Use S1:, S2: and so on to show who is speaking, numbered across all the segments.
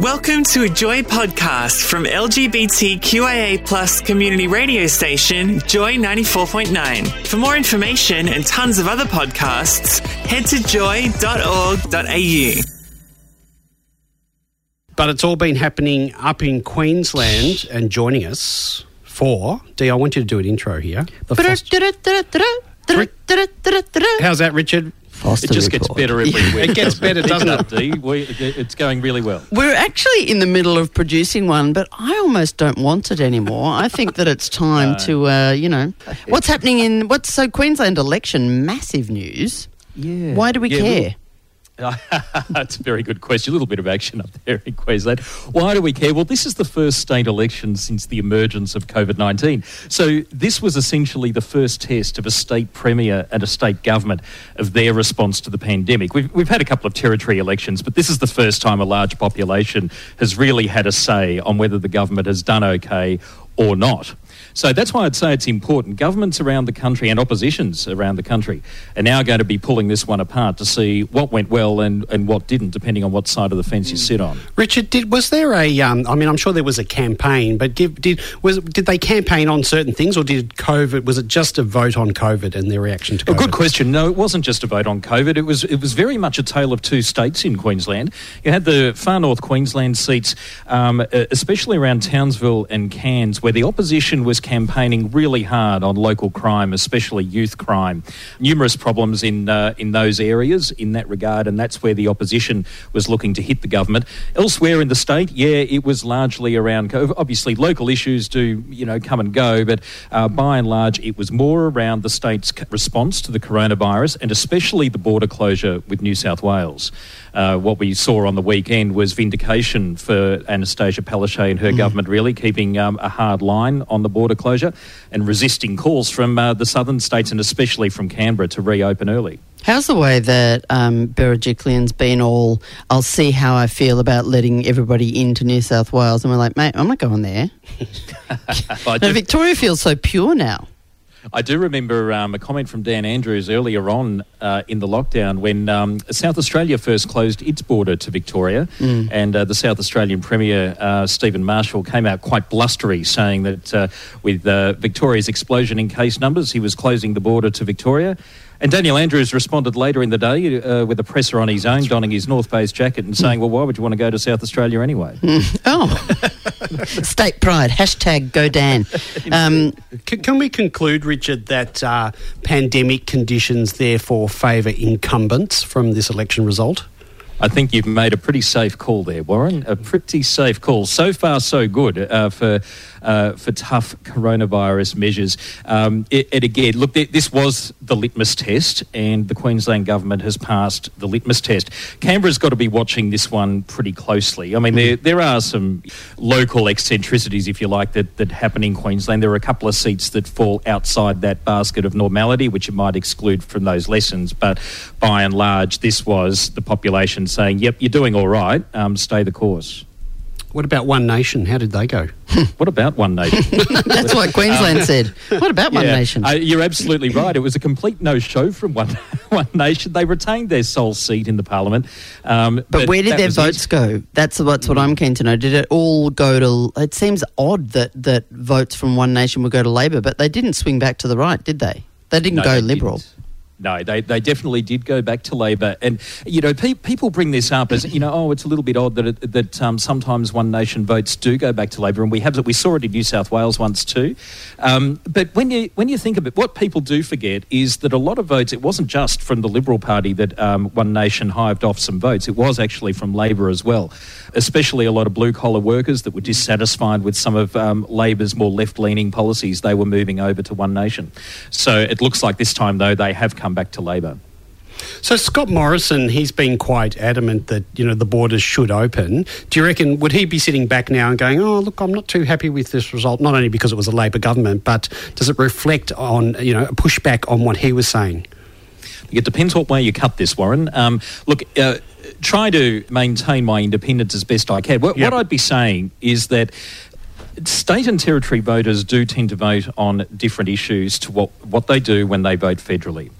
S1: Welcome to a Joy podcast from LGBTQIA plus community radio station Joy 94.9. For more information and tons of other podcasts, head to joy.org.au.
S2: But it's all been happening up in Queensland and joining us for, Dee, I want you to do an intro here. How's that, Richard?
S3: Foster
S4: It just gets better every week.
S2: It gets better, doesn't
S4: it? Dee. We, it's going really well.
S3: We're actually in the middle of producing one, but I almost don't want it anymore. I think that it's time to, uh, you know, what's happening in what's so Queensland election massive news.
S4: Yeah.
S3: Why do we
S4: Yeah,
S3: care?
S4: That's a very good question. A little bit of action up there in Queensland. Why do we care? Well, this is the first state election since the emergence of COVID 19. So, this was essentially the first test of a state premier and a state government of their response to the pandemic. We've, we've had a couple of territory elections, but this is the first time a large population has really had a say on whether the government has done okay or not. So that's why I'd say it's important. Governments around the country and oppositions around the country are now going to be pulling this one apart to see what went well and, and what didn't, depending on what side of the fence you sit on.
S2: Richard, did, was there a? Um, I mean, I'm sure there was a campaign, but give, did was did they campaign on certain things, or did COVID? Was it just a vote on COVID and their reaction to
S4: A
S2: COVID?
S4: good question. No, it wasn't just a vote on COVID. It was it was very much a tale of two states in Queensland. You had the far north Queensland seats, um, especially around Townsville and Cairns, where the opposition was campaigning really hard on local crime, especially youth crime. Numerous problems in uh, in those areas in that regard, and that's where the opposition was looking to hit the government. Elsewhere in the state, yeah, it was largely around. Obviously, local issues do you know come and go, but uh, by and large, it was more around the state's response to the coronavirus, and especially the border closure with New South Wales. Uh, what we saw on the weekend was vindication for Annastacia Palaszczuk and her government, really keeping um, a hard line on the border closure and resisting calls from uh, the southern states and especially from Canberra to reopen early.
S3: How's the way that um, Berejiklian's been all, I'll see how I feel about letting everybody into New South Wales? And we're like, mate, I'm not going there.
S4: I
S3: No,
S4: do,
S3: Victoria feels so pure now.
S4: I do remember um, a comment from Dan Andrews earlier on uh, in the lockdown when um, South Australia first closed its border to Victoria, and uh, the South Australian Premier uh, Steven Marshall came out quite blustery, saying that uh, with uh, Victoria's explosion in case numbers, he was closing the border to Victoria. And Daniel Andrews responded later in the day uh, with a presser on his own, donning his North Face jacket and saying, "Well, why would you want to go to South Australia anyway?"
S3: Oh, state pride. Hashtag go Dan. Um,
S2: Can, can we conclude, Richard, that uh, pandemic conditions therefore favour incumbents from this election result?
S4: I think you've made a pretty safe call there, Warren. A pretty safe call. So far, so good uh, for uh, for tough coronavirus measures. Um, it, and again, look, this was the litmus test, and the Queensland government has passed the litmus test. Canberra's got to be watching this one pretty closely. I mean, there there are some local eccentricities, if you like, that that happen in Queensland. There are a couple of seats that fall outside that basket of normality, which you might exclude from those lessons. But by and large, this was the population saying, "Yep, you're doing all right. Um, stay the course."
S2: What about One Nation? How did they go?
S4: What about One Nation?
S3: that's what Queensland said. What about One
S4: Yeah,
S3: Nation?
S4: uh, you're absolutely right. It was a complete no-show from One One Nation. They retained their sole seat in the parliament. Um,
S3: But where did their votes
S4: it.
S3: go? That's what's what I'm keen to know. Did it all go to? It seems odd that that votes from One Nation would go to Labor, but they didn't swing back to the right, did they? They didn't
S4: No,
S3: go
S4: they
S3: Liberal.
S4: didn't. No, they, they definitely did go back to Labor, and you know pe- people bring this up as you know oh it's a little bit odd that it, that um, sometimes One Nation votes do go back to Labor, and we have that. we saw it in New South Wales once too. Um, but when you when you think of it, what people do forget is that a lot of votes it wasn't just from the Liberal Party that um, One Nation hived off some votes; it was actually from Labor as well, especially a lot of blue collar workers that were dissatisfied with some of um, Labor's more left leaning policies. They were moving over to One Nation. So it looks like this time though they have come back to Labor.
S2: So Scott Morrison, he's been quite adamant that you know the borders should open. Do you reckon would he be sitting back now and going, "Oh, look, I'm not too happy with this result"? Not only because it was a Labor government, but does it reflect on you know a pushback on what he was saying?
S4: It depends what way you cut this, Warren. Um, look, uh, try to maintain my independence as best I can. What,
S2: Yep.
S4: what I'd be saying is that state and territory voters do tend to vote on different issues to what, what they do when they vote federally.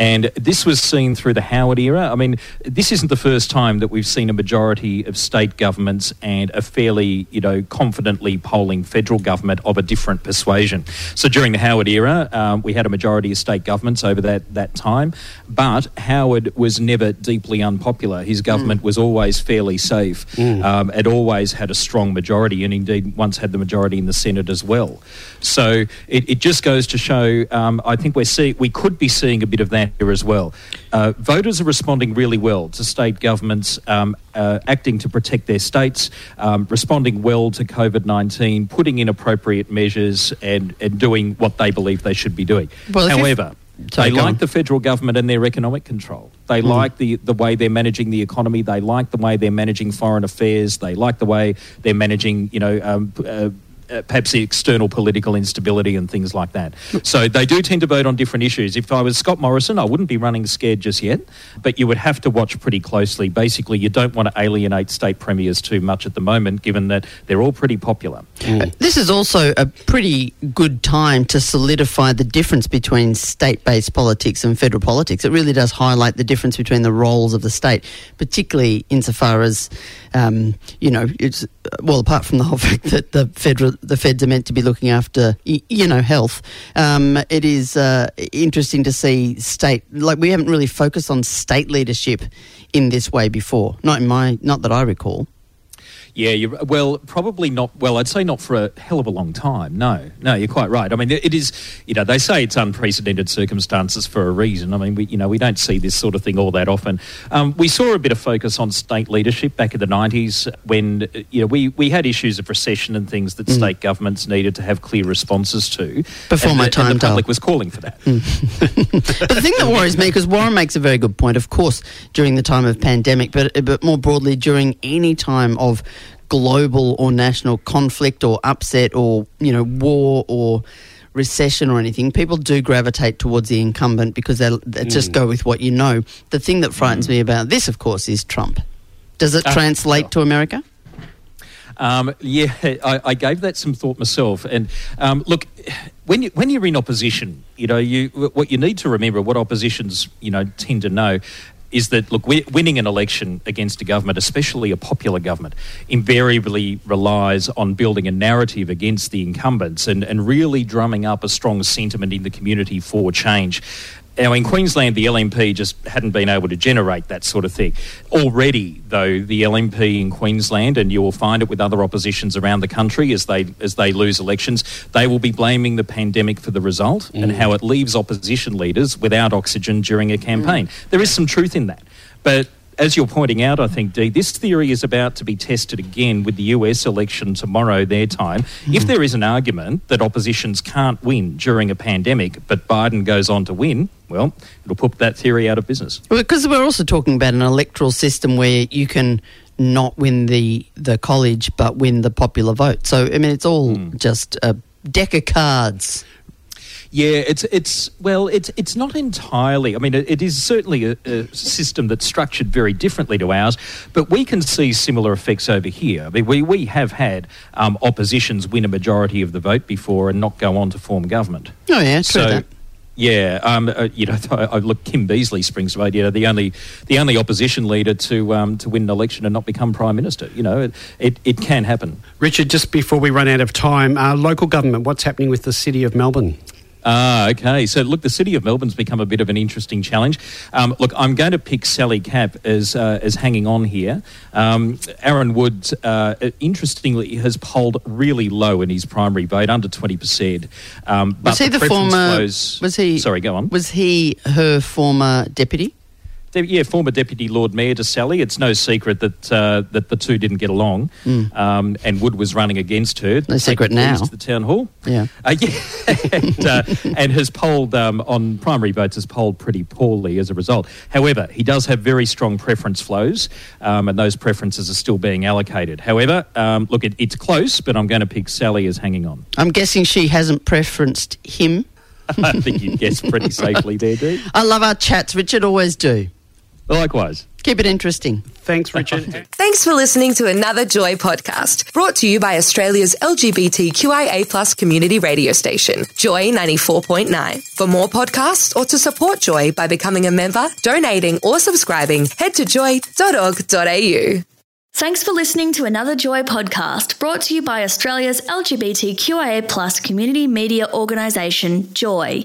S4: And this was seen through the Howard era. I mean, this isn't the first time that we've seen a majority of state governments and a fairly, you know, confidently polling federal government of a different persuasion. So during the Howard era, um, we had a majority of state governments over that, that time, but Howard was never deeply unpopular. His government was always fairly safe. Um, it always had a strong majority, and indeed once had the majority in the Senate as well. So it, it just goes to show. Um, I think we're see, we could be seeing a bit of that here as well. Uh, voters are responding really well to state governments um, uh, acting to protect their states, um, responding well to COVID nineteen, putting in appropriate measures, and, and doing what they believe they should be doing.
S3: Well,
S4: However. They like
S3: on.
S4: the federal government and their economic control. They like the, the way they're managing the economy. They like the way they're managing foreign affairs. They like the way they're managing, you know, um, uh, Uh, perhaps the external political instability and things like that. So they do tend to vote on different issues. If I was Scott Morrison, I wouldn't be running scared just yet, but you would have to watch pretty closely. Basically, you don't want to alienate state premiers too much at the moment, given that they're all pretty popular. Mm.
S3: Uh, this is also a pretty good time to solidify the difference between state based politics and federal politics. It really does highlight the difference between the roles of the state, particularly insofar as, um, you know, it's, well, apart from the whole fact that the federal, the feds are meant to be looking after, you know, health, um, it is uh, interesting to see state, like, we haven't really focused on state leadership in this way before. Not in my, not that I recall.
S4: Yeah, you well, probably not. Well, I'd say not for a hell of a long time. No, no, you're quite right. I mean, it is. You know, they say it's unprecedented circumstances for a reason. I mean, we, you know, we don't see this sort of thing all that often. Um, we saw a bit of focus on state leadership back in the '90s when you know we we had issues of recession and things that state governments needed to have clear responses to.
S3: Before my
S4: the,
S3: time,
S4: the public was calling for that.
S3: But the thing that worries me, because Warren makes a very good point, of course, during the time of pandemic, but but more broadly during any time of global or national conflict or upset or you know war or recession or anything, people do gravitate towards the incumbent because they they just go with what you know. The thing that frightens me about this, of course, is Trump. Does it
S4: Ah,
S3: translate to America?
S4: Um, yeah, I, I gave that some thought myself. And um, look, when you when you're in opposition, you know, you what you need to remember, what oppositions you know tend to know. Is that look? Winning an election against a government, especially a popular government, invariably relies on building a narrative against the incumbents and, and really drumming up a strong sentiment in the community for change. Now, in Queensland, the LNP just hadn't been able to generate that sort of thing. Already, though, the LNP in Queensland, and you will find it with other oppositions around the country as they as they lose elections, they will be blaming the pandemic for the result and mm. how it leaves opposition leaders without oxygen during a campaign. Mm. There is some truth in that, but. As you're pointing out, I think, Dee, this theory is about to be tested again with the US election tomorrow, their time. Mm. If there is an argument that oppositions can't win during a pandemic, but Biden goes on to win, well, it'll put that theory out of business.
S3: Because we're also talking about an electoral system where you can not win the the college but win the popular vote. So I mean, it's all just a deck of cards.
S4: Yeah, it's it's well, it's it's not entirely. I mean, it, it is certainly a, a system that's structured very differently to ours, but we can see similar effects over here. I mean, we we have had um, oppositions win a majority of the vote before and not go on to form government.
S3: Oh yeah, true
S4: so.
S3: that.
S4: Yeah, um, uh, you know, I, I look. Kim Beazley springs to mind. You know, the only the only opposition leader to um, to win an election and not become prime minister. You know, it it, it can happen.
S2: Richard, just before we run out of time, uh, local government, what's happening with the city of Melbourne?
S4: Ah, okay. So, look, the city of Melbourne's become a bit of an interesting challenge. Um, look, I'm going to pick Sally Capp as uh, as hanging on here. Um, Arron Wood, uh, interestingly, has polled really low in his primary vote, under twenty percent. Um,
S3: Was he the,
S4: preference
S3: former?
S4: flows-
S3: was he?
S4: Sorry, go on.
S3: Was he her former deputy?
S4: Yeah, former deputy Lord Mayor to Sally. It's no secret that uh, that the two didn't get along, um, and Wood was running against her.
S3: No secret now.
S4: To the town hall.
S3: Yeah.
S4: Uh, yeah, and, uh, and has polled um, on primary votes has polled pretty poorly as a result. However, he does have very strong preference flows, um, and those preferences are still being allocated. However, um, look, it, it's close, but I'm going to pick Sally as hanging on.
S3: I'm guessing she hasn't preferenced him.
S4: I think you guessed pretty safely there, dude.
S3: I love our chats, Richard. Always do.
S4: Likewise.
S3: Keep it interesting.
S2: Thanks, Richard.
S5: Thanks for listening to another Joy podcast, brought to you by Australia's LGBTQIA plus community radio station, Joy 94.9. For more podcasts or to support Joy by becoming a member, donating, or subscribing, head to joy.org.au.
S6: Thanks for listening to another Joy podcast brought to you by Australia's LGBTQIA plus community media organisation, Joy.